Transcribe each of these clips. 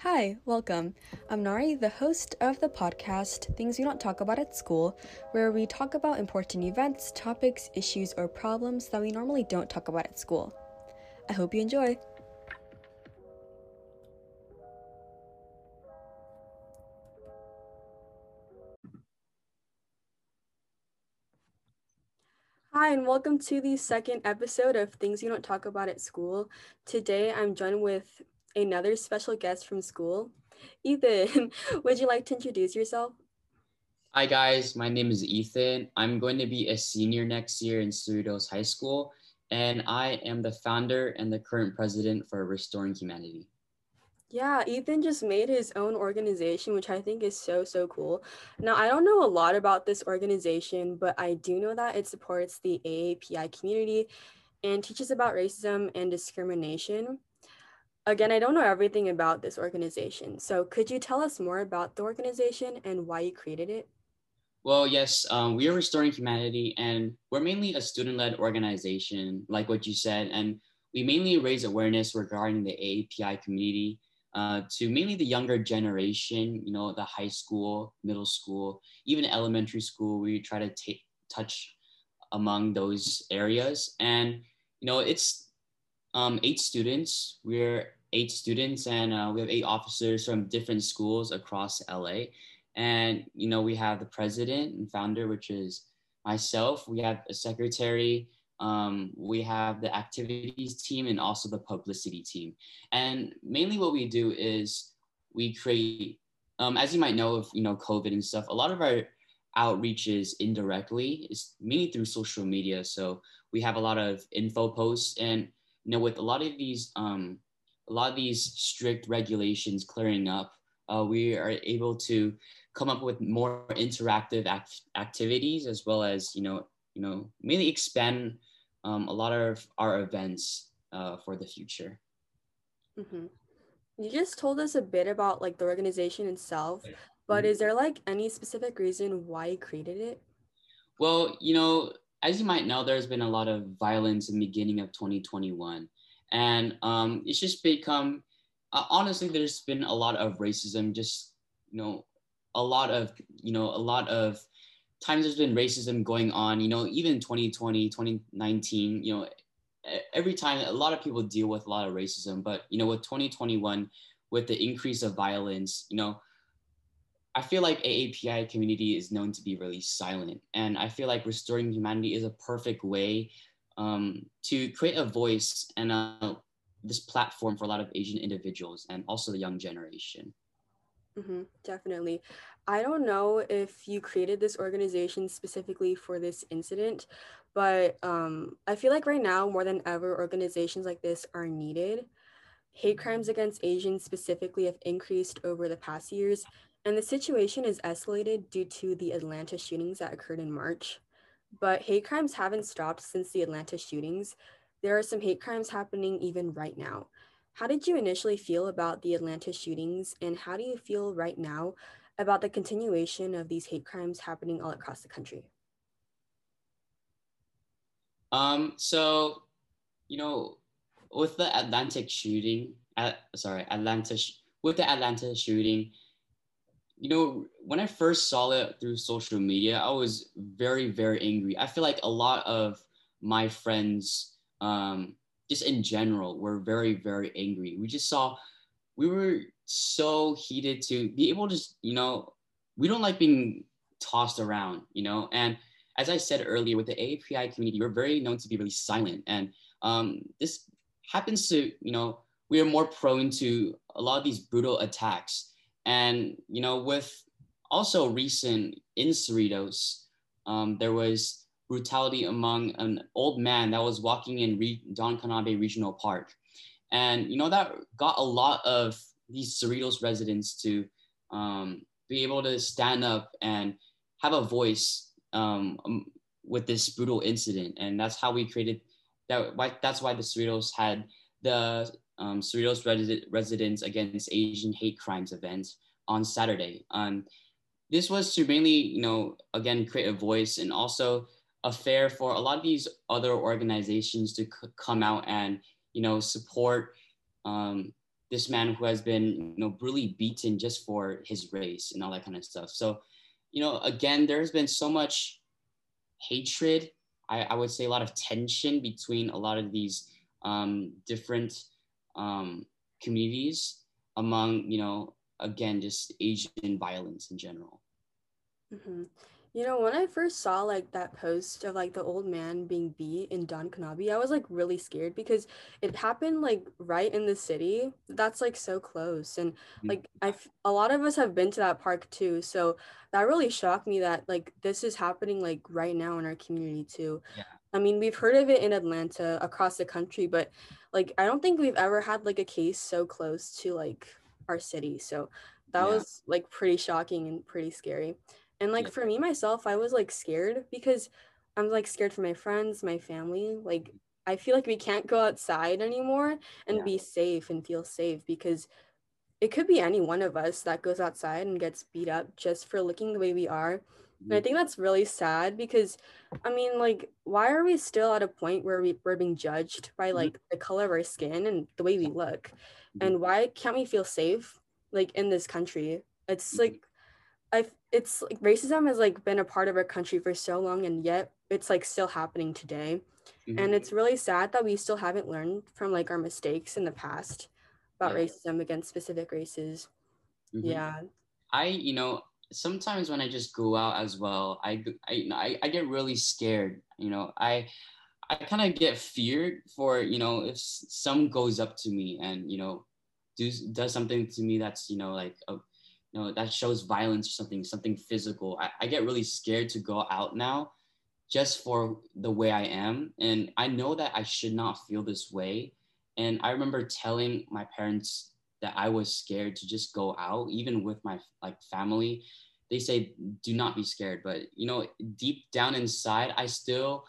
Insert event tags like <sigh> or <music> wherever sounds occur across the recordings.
Hi, welcome. I'm Nary, the host of the podcast Things We Don't Talk About at School, where we talk about important events, topics, issues, or problems that we normally don't talk about at school. I hope you enjoy. Hi, and welcome to the second episode of Things You Don't Talk About at School. Today I'm joined with another special guest from school. Ethan, <laughs> would you like to introduce yourself? Hi, guys. My name is Ethan. I'm going to be a senior next year in Cerritos High School, and I am the founder and the current president for Restoring Humanity. Yeah, Ethan just made his own organization, which I think is so, so cool. Now, I don't know a lot about this organization, but I do know that it supports the AAPI community and teaches about racism and discrimination. Again, I don't know everything about this organization. So, could you tell us more about the organization and why you created it? Well, yes, um, we are Restoring Humanity, and we're mainly a student led organization, like what you said. And we mainly raise awareness regarding the AAPI community uh, to mainly the younger generation, you know, the high school, middle school, even elementary school. We try to take touch among those areas. And, you know, it's um, eight students. We're eight students and uh, we have eight officers from different schools across LA. And, you know, we have the president and founder, which is myself. We have a secretary. Um, we have the activities team and also the publicity team. And mainly what we do is we create, um, as you might know of, you know, COVID and stuff, a lot of our outreaches indirectly is mainly through social media. So we have a lot of info posts and you know, with a lot of these, um, a lot of these strict regulations clearing up, uh, we are able to come up with more interactive act- activities as well as, you know, you know, mainly expand um, a lot of our events uh, for the future. Mm-hmm. You just told us a bit about like the organization itself, but mm-hmm. is there like any specific reason why you created it? Well, you know, as you might know, there's been a lot of violence in the beginning of 2021. And um, it's just become, uh, honestly, there's been a lot of racism, just, you know, a lot of, you know, a lot of times there's been racism going on, you know, even 2020, 2019, you know, every time a lot of people deal with a lot of racism, but, you know, with 2021, with the increase of violence, you know, I feel like AAPI community is known to be really silent, and I feel like restoring humanity is a perfect way um, to create a voice and uh, this platform for a lot of Asian individuals and also the young generation. Mm-hmm, definitely. I don't know if you created this organization specifically for this incident, but um, I feel like right now, more than ever, organizations like this are needed. Hate crimes against Asians specifically have increased over the past years, and the situation is escalated due to the Atlanta shootings that occurred in March. But hate crimes haven't stopped since the Atlanta shootings. There are some hate crimes happening even right now. How did you initially feel about the Atlanta shootings, and how do you feel right now about the continuation of these hate crimes happening all across the country? Um, so, you know, with the Atlantic shooting, at, sorry, Atlanta, sh- with the Atlanta shooting, you know, when I first saw it through social media, I was very, very angry. I feel like a lot of my friends, um, just in general, were very, very angry. We just saw, we were so heated to be able to, you know, we don't like being tossed around, you know, and as I said earlier, with the AAPI community, we're very known to be really silent. And um, this happens to, you know, we are more prone to a lot of these brutal attacks and, you know, with also recent in Cerritos, um, there was brutality among an old man that was walking in Re- Don Knabe Regional Park. And, you know, that got a lot of these Cerritos residents to um, be able to stand up and have a voice um, um, with this brutal incident. And that's how we created that. Why, that's why the Cerritos had the um, Cerritos Resi- Residents Against Asian Hate Crimes event on Saturday. Um, this was to mainly, you know, again, create a voice and also a fair for a lot of these other organizations to come out and, you know, support um, this man who has been you know brutally beaten just for his race and all that kind of stuff so you know again there's been so much hatred I, I would say a lot of tension between a lot of these um, different um, communities among you know again just asian violence in general mm-hmm. You know, when I first saw like that post of like the old man being beat in Don Knabe, I was like really scared because it happened like right in the city. That's like so close. And mm. like I a lot of us have been to that park too. So that really shocked me that like this is happening like right now in our community too. Yeah. I mean, we've heard of it in Atlanta across the country, but like I don't think we've ever had like a case so close to like our city. So that yeah. was like pretty shocking and pretty scary. And like for me myself, I was like scared because I'm like scared for my friends, my family. Like I feel like we can't go outside anymore and yeah. be safe and feel safe because it could be any one of us that goes outside and gets beat up just for looking the way we are. And I mm-hmm. think that's really sad because I mean, like, why are we still at a point where we, we're being judged by mm-hmm. like the color of our skin and the way we look? Mm-hmm. And why can't we feel safe like in this country? It's like I it's like racism has like been a part of our country for so long and yet it's like still happening today. Mm-hmm. And it's really sad that we still haven't learned from like our mistakes in the past about yeah. racism against specific races. Mm-hmm. Yeah. I, you know, sometimes when I just go out as well, I, I, I get really scared. You know, I, I kind of get feared for, you know, if some goes up to me and, you know, do, does something to me that's, you know, like a, you know that shows violence or something something physical I, I get really scared to go out now just for the way i am and i know that i should not feel this way and i remember telling my parents that i was scared to just go out even with my like family. They say do not be scared but you know deep down inside i still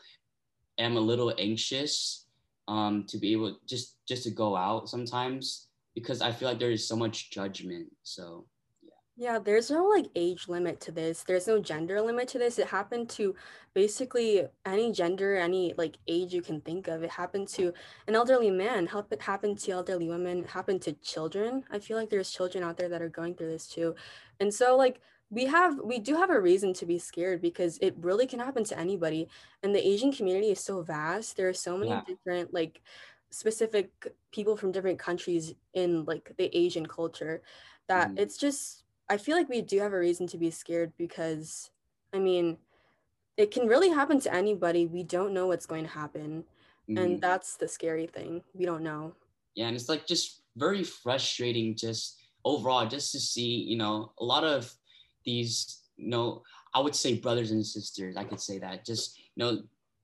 am a little anxious um, to be able just just to go out sometimes because i feel like there is so much judgment so yeah, there's no like age limit to this. There's no gender limit to this. It happened to basically any gender, any like age you can think of. It happened to an elderly man, help it happen to elderly women, it happened to children. I feel like there's children out there that are going through this too. And so like we have we do have a reason to be scared because it really can happen to anybody. And the Asian community is so vast. There are so many yeah. different like specific people from different countries in like the Asian culture that mm. it's just I feel like we do have a reason to be scared because, I mean, it can really happen to anybody. We don't know what's going to happen. Mm-hmm. And that's the scary thing. We don't know. Yeah. And it's like just very frustrating, just overall, just to see, you know, a lot of these, you know, I would say brothers and sisters. I could say that just, you know,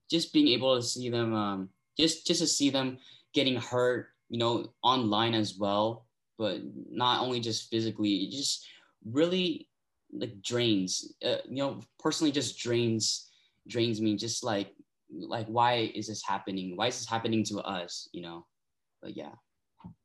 just being able to see them, um, just, just to see them getting hurt, you know, online as well, but not only just physically, just really like drains uh, you know personally just drains drains me just like like why is this happening? Why is this happening to us you know? But yeah.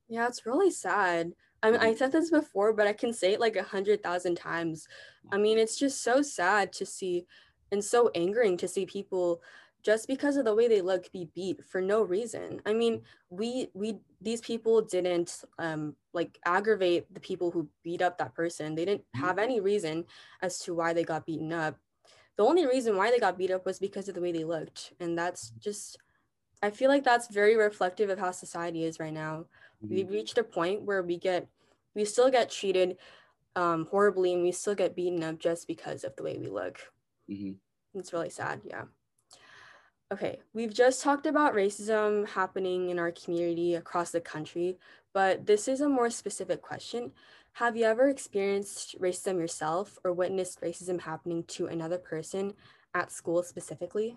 Yeah it's really sad. I mean i said this before but i can say it like a hundred thousand times. I mean it's just so sad to see and so angering to see people just because of the way they look be beat for no reason. I mean we we these people didn't um like aggravate the people who beat up that person. They didn't mm-hmm. have any reason as to why they got beaten up. The only reason why they got beat up was because of the way they looked. And that's just i feel like that's very reflective of how society is right now. Mm-hmm. we've reached a point where we get we still get treated um, horribly and we still get beaten up just because of the way we look. Mm-hmm. it's really sad yeah Okay, we've just talked about racism happening in our community across the country, but this is a more specific question. Have you ever experienced racism yourself or witnessed racism happening to another person at school specifically?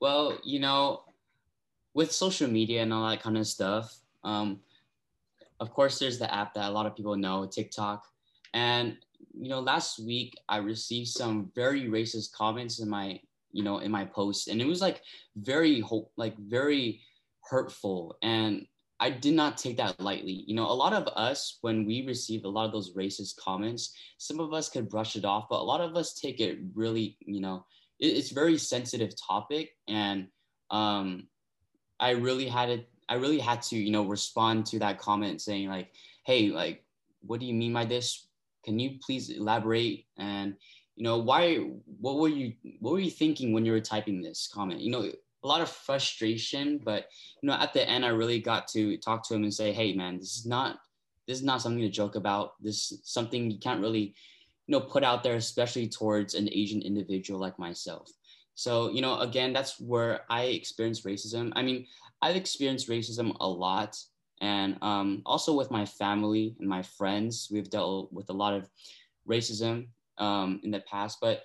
Well, you know, with social media and all that kind of stuff, um, of course, there's the app that a lot of people know, TikTok. And, you know, last week I received some very racist comments in my you know in my post and it was like very hope like very hurtful and i did not take that lightly you know a lot of us when we receive a lot of those racist comments some of us could brush it off but a lot of us take it really you know it, it's very sensitive topic and um i really had it i really had to you know respond to that comment saying like hey, like, what do you mean by this? Can you please elaborate? And you know, why? What were you? What were you thinking when you were typing this comment? You know, a lot of frustration, but you know, at the end, I really got to talk to him and say, hey, man, this is not this is not something to joke about. This is something you can't really, you know, put out there, especially towards an Asian individual like myself. So, you know, again, that's where I experienced racism. I mean, I've experienced racism a lot. And um, also with my family and my friends, we've dealt with a lot of racism um, in the past. But,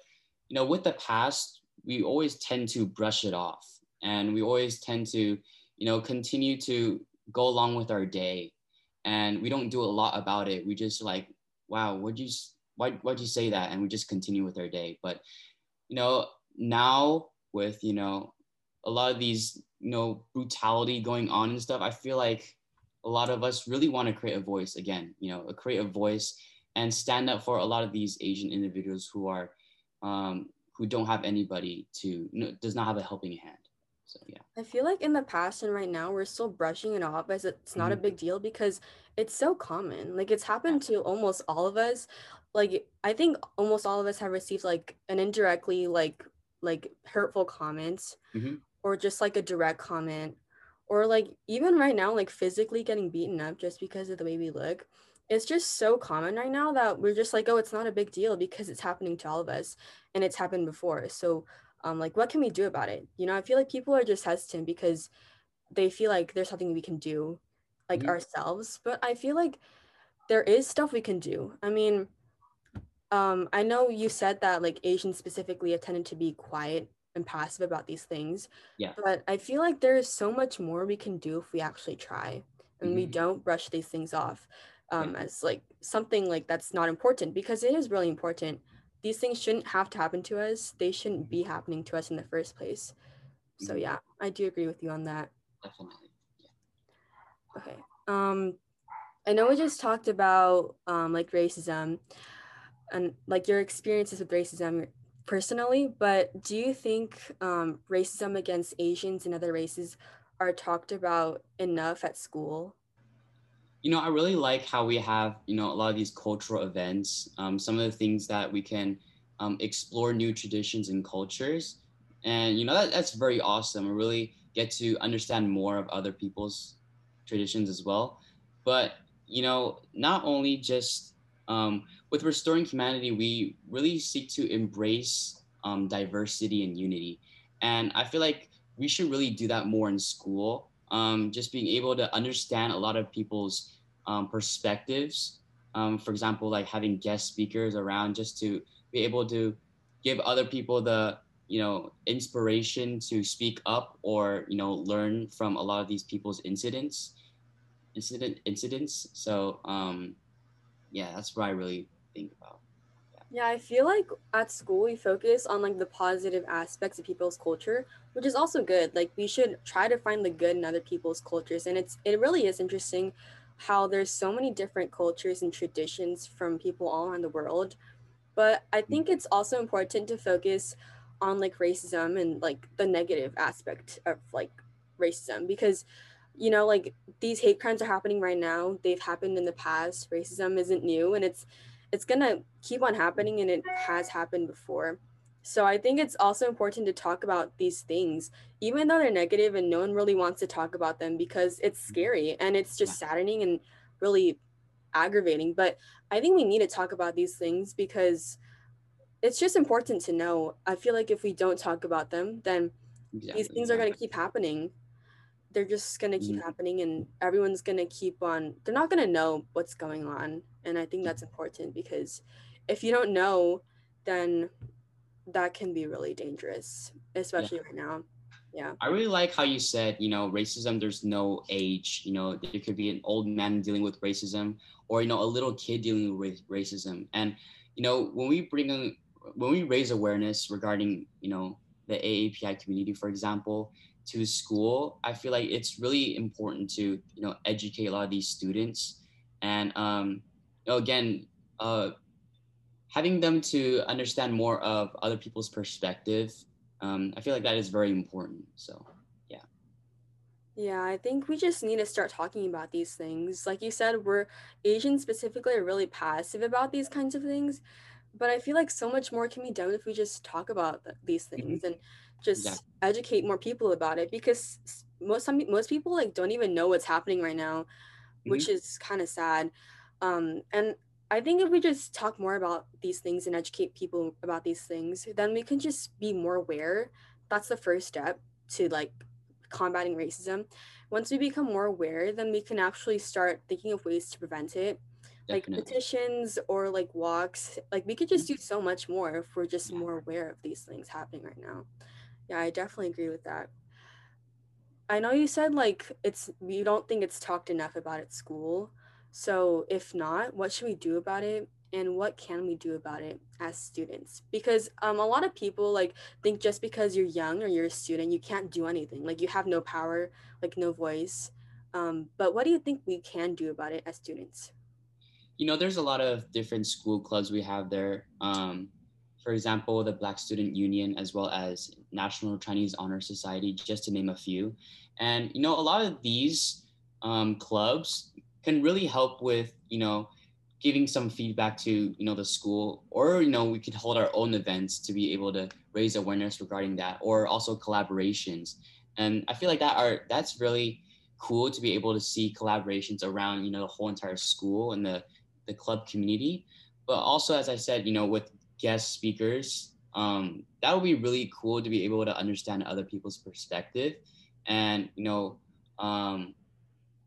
you know, with the past, we always tend to brush it off. And we always tend to, you know, continue to go along with our day. And we don't do a lot about it. We just like, wow, what'd you, why, why'd you say that? And we just continue with our day. But, you know, now with you know a lot of these you know brutality going on and stuff i feel like a lot of us really want to create a voice again you know create a voice and stand up for a lot of these asian individuals who are um, who don't have anybody to know, does not have a helping hand. So yeah. I feel like in the past and right now we're still brushing it off as it's not mm-hmm. a big deal because it's so common. Like it's happened to almost all of us. Like i think almost all of us have received like an indirectly like like hurtful comments mm-hmm. or just like a direct comment or like even right now like physically getting beaten up just because of the way we look it's just so common right now that we're just like oh it's not a big deal because it's happening to all of us and it's happened before so um like what can we do about it you know i feel like people are just hesitant because they feel like there's something we can do like mm-hmm. ourselves but i feel like there is stuff we can do i mean um, I know you said that like Asians specifically have tended to be quiet and passive about these things. Yeah. But I feel like there is so much more we can do if we actually try and mm-hmm. we don't brush these things off um, as like something like that's not important because it is really important. These things shouldn't have to happen to us. They shouldn't be happening to us in the first place. So mm-hmm. yeah, I do agree with you on that. Definitely. Yeah. Okay. Um, I know we just talked about um, like racism and like your experiences with racism personally, but do you think um, racism against Asians and other races are talked about enough at school? You know, I really like how we have, you know, a lot of these cultural events, um, some of the things that we can um, explore new traditions and cultures. And, you know, that, that's very awesome. We really get to understand more of other people's traditions as well. But, you know, not only just um, with restoring humanity, we really seek to embrace um, diversity and unity. And I feel like we should really do that more in school. Um, just being able to understand a lot of people's um, perspectives. Um, for example, like having guest speakers around just to be able to give other people the you know inspiration to speak up or you know learn from a lot of these people's incidents incident incidents so um yeah, that's what I really think about. Yeah. yeah, I feel like at school we focus on like the positive aspects of people's culture, which is also good. Like we should try to find the good in other people's cultures, and it's it really is interesting how there's so many different cultures and traditions from people all around the world. But I mm. think it's also important to focus on like racism and like the negative aspect of like racism because you know like these hate crimes are happening right now they've happened in the past racism isn't new and it's it's gonna keep on happening and it has happened before so i think it's also important to talk about these things even though they're negative and no one really wants to talk about them because it's mm-hmm. scary and it's just saddening and really aggravating. But i think we need to talk about these things because it's just important to know. I feel like if we don't talk about them then these things are going to keep happening. They're just going to keep mm-hmm. happening and everyone's going to keep on they're not going to know what's going on. And i think that's important because if you don't know then that can be really dangerous especially yeah. right now. Yeah. I really like how you said you know racism there's no age you know there could be an old man dealing with racism or you know a little kid dealing with racism. And you know when we bring in when we raise awareness regarding you know the aapi community for example to school, I feel like it's really important to you know educate a lot of these students, and um, you know, again, uh, having them to understand more of other people's perspective. Um, I feel like that is very important. So, yeah. Yeah, I think we just need to start talking about these things. Like you said, we're Asians specifically are really passive about these kinds of things, but I feel like so much more can be done if we just talk about th- these Mhm. things and Yeah. just educate more people about it because most some most people like don't even know what's happening right now, which Mhm. is kind of sad. Um, and I think if we just talk more about these things and educate people about these things, then we can just be more aware. That's the first step to like combating racism. Once we become more aware, then we can actually start thinking of ways to prevent it, like petitions or like walks. Like we could just mm-hmm. do so much more if we're just Yeah. more aware of these things happening right now. Yeah, I definitely agree with that. I know you said like it's you don't think it's talked enough about at school. So if not, what should we do about it? And what can we do about it as students? Because um, a lot of people like think just because you're young or you're a student, you can't do anything. Like you have no power, like no voice. Um, but what do you think we can do about it as students? You know, there's a lot of different school clubs we have there. Um, for example, the Black Student Union, as well as National Chinese Honor Society, just to name a few. And, you know, a lot of these um, clubs can really help with, you know, giving some feedback to, you know, the school, or, you know, we could hold our own events to be able to raise awareness regarding that, or also collaborations. And I feel like that are, that's really cool to be able to see collaborations around, you know, the whole entire school and the the club community. But also, as I said, you know, with guest speakers, um, that would be really cool to be able to understand other people's perspective, and you know, um,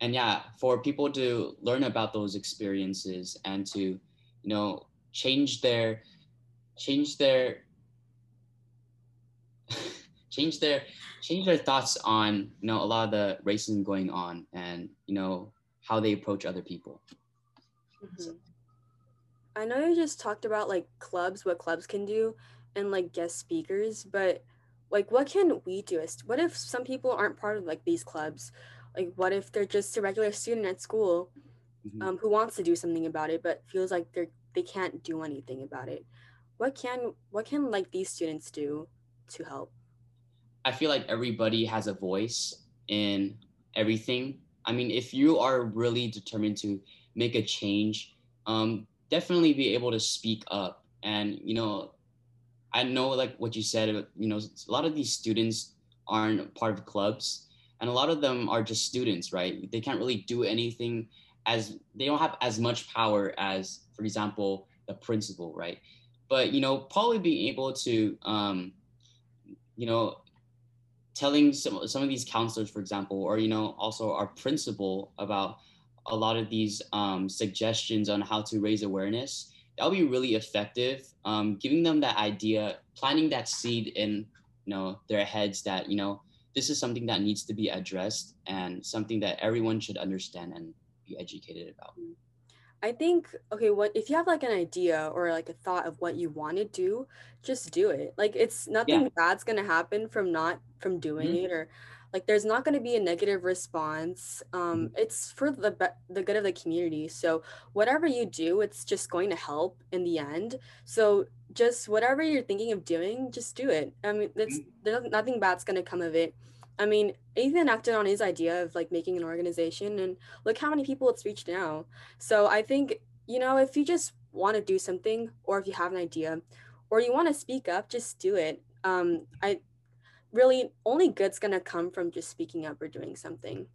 and yeah, for people to learn about those experiences and to, you know, change their change their <laughs> change their change their thoughts on you know a lot of the racism going on and you know how they approach other people. So, Mhm. I know you just talked about like clubs, what clubs can do, and like guest speakers, but like what can we do? What if some people aren't part of like these clubs? Like what if they're just a regular student at school mhm. um, who wants to do something about it but feels like they're they can't do anything about it? What can what can like these students do to help? I feel like everybody has a voice in everything. I mean, if you are really determined to make a change, um, definitely be able to speak up. And you know, I know like what you said. You know, a lot of these students aren't part of clubs, and a lot of them are just students, right? They can't really do anything as they don't have as much power as, for example, the principal, right? But you know, probably being able to, um, you know, telling some some of these counselors, for example, or you know, also our principal about a lot of these um, suggestions on how to raise awareness, that'll be really effective. Um, giving them that idea, planting that seed in you know their heads that you know this is something that needs to be addressed and something that everyone should understand and be educated about. I think okay, what if you have like an idea or like a thought of what you want to do, just do it. Like it's Yeah. nothing bad's going to happen from not from doing Mhm, it or like there's not going to be a negative response. Um it's for the be- the good of the community. So whatever you do, it's just going to help in the end. So just whatever you're thinking of doing, just do it. I mean, it's mhm. there's nothing bad's going to come of it. I mean, Ethan acted on his idea of like making an organization and look how many people it's reached now. So I think, you know, if you just want to do something or if you have an idea or you want to speak up, just do it. Um, I really only good's gonna come from just speaking up or doing something.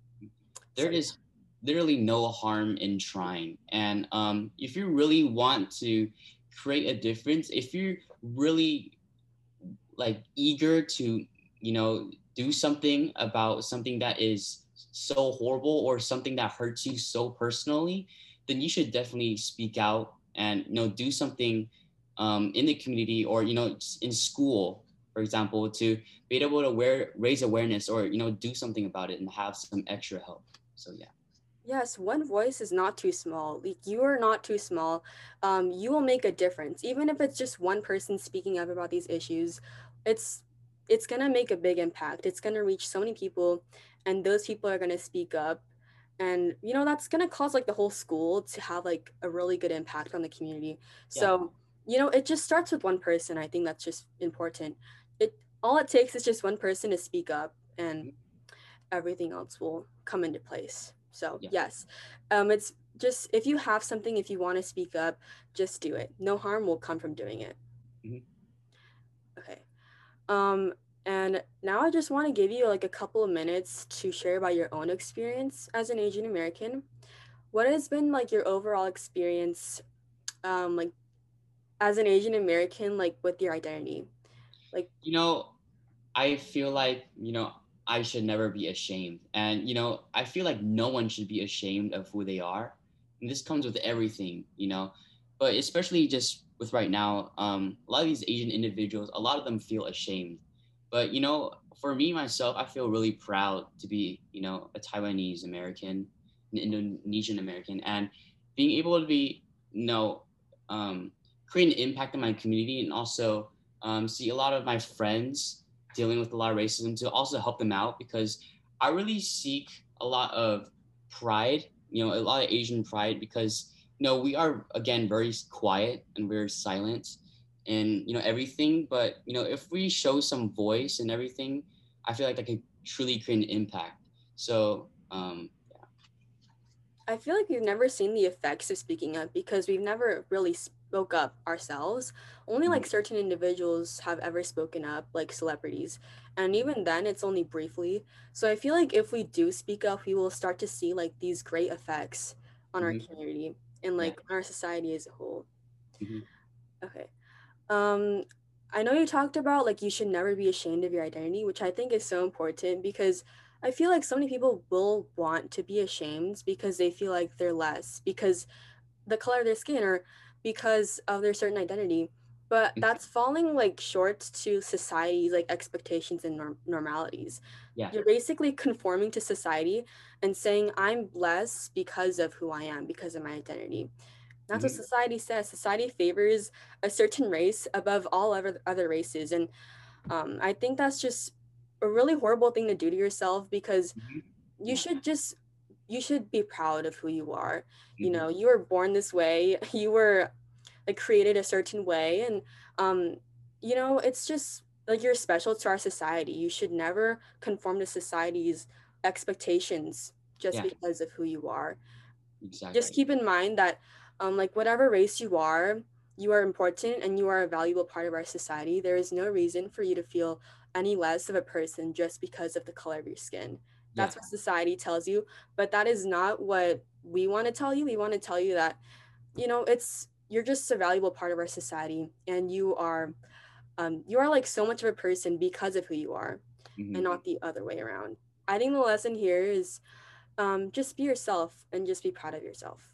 There So is literally no harm in trying, and um, if you really want to create a difference, if you're really like eager to you know do something about something that is so horrible or something that hurts you so personally then you should definitely speak out and you know do something um, in the community or you know in school for example to be able to wear, raise awareness or you know do something about it and have some extra help. So yeah Yes, one voice is not too small. Like you are not too small. Um, you will make a difference, even if it's just one person speaking up about these issues. It's it's gonna make a big impact. It's gonna reach so many people, and those people are gonna speak up, and you know that's gonna cause like the whole school to have like a really good impact on the community. yeah So you know it just starts with one person. I think that's just important. It all it takes is just one person to speak up, and everything else will come into place. So Yeah. yes, um, it's just if you have something, if you want to speak up, just do it. No harm will come from doing it. Mhm. Okay. Um, and now I just want to give you like a couple of minutes to share about your own experience as an Asian American. What has been like your overall experience, um, like as an Asian American, like with your identity? Like, you know, I feel like, you know, I should never be ashamed. And, you know, I feel like no one should be ashamed of who they are. And this comes with everything, you know, but especially just with right now, um, a lot of these Asian individuals, a lot of them feel ashamed. But, you know, for me, myself, I feel really proud to be, you know, a Taiwanese American, an Indonesian American, and being able to be, you know, um, create an impact in my community and also um, see a lot of my friends dealing with a lot of racism to also help them out because I really seek a lot of pride, you know, a lot of Asian pride because you know we are again very quiet and very silent and you know everything, but you know if we show some voice and everything, I feel like that could truly create an impact. So um, yeah. I feel like we've never seen the effects of speaking up because we've never really spoke up ourselves. Only like certain individuals have ever spoken up, like celebrities. And even then, it's only briefly. So I feel like if we do speak up, we will start to see like these great effects on our Mhm. community and like on our society as a whole. Mhm. Okay. Um, I know you talked about like you should never be ashamed of your identity, which I think is so important because I feel like so many people will want to be ashamed because they feel like they're less because the color of their skin or because of their certain identity. But Mhm. that's falling like short to society's like expectations and norm- normalities. yeah, You're basically conforming to society and saying I'm blessed because of who I am, because of my identity. That's what Mhm. society says. Society favors a certain race above all other other races, and um, I think that's just a really horrible thing to do to yourself because Mhm. you should just you should be proud of who you are. You Mhm. know, you were born this way. <laughs> You were like created a certain way, and um, you know, it's just like you're special to our society. You should never conform to society's expectations just yeah, because of who you are exactly. just keep in mind that um, like whatever race you are you are important and you are a valuable part of our society there is no reason for you to feel any less of a person just because of the color of your skin Yeah, that's what society tells you but that is not what we want to tell you. We want to tell you that you know it's you're just a valuable part of our society and you are um, you are like so much of a person because of who you are Mhm. and not the other way around. I think the lesson here is um, just be yourself and just be proud of yourself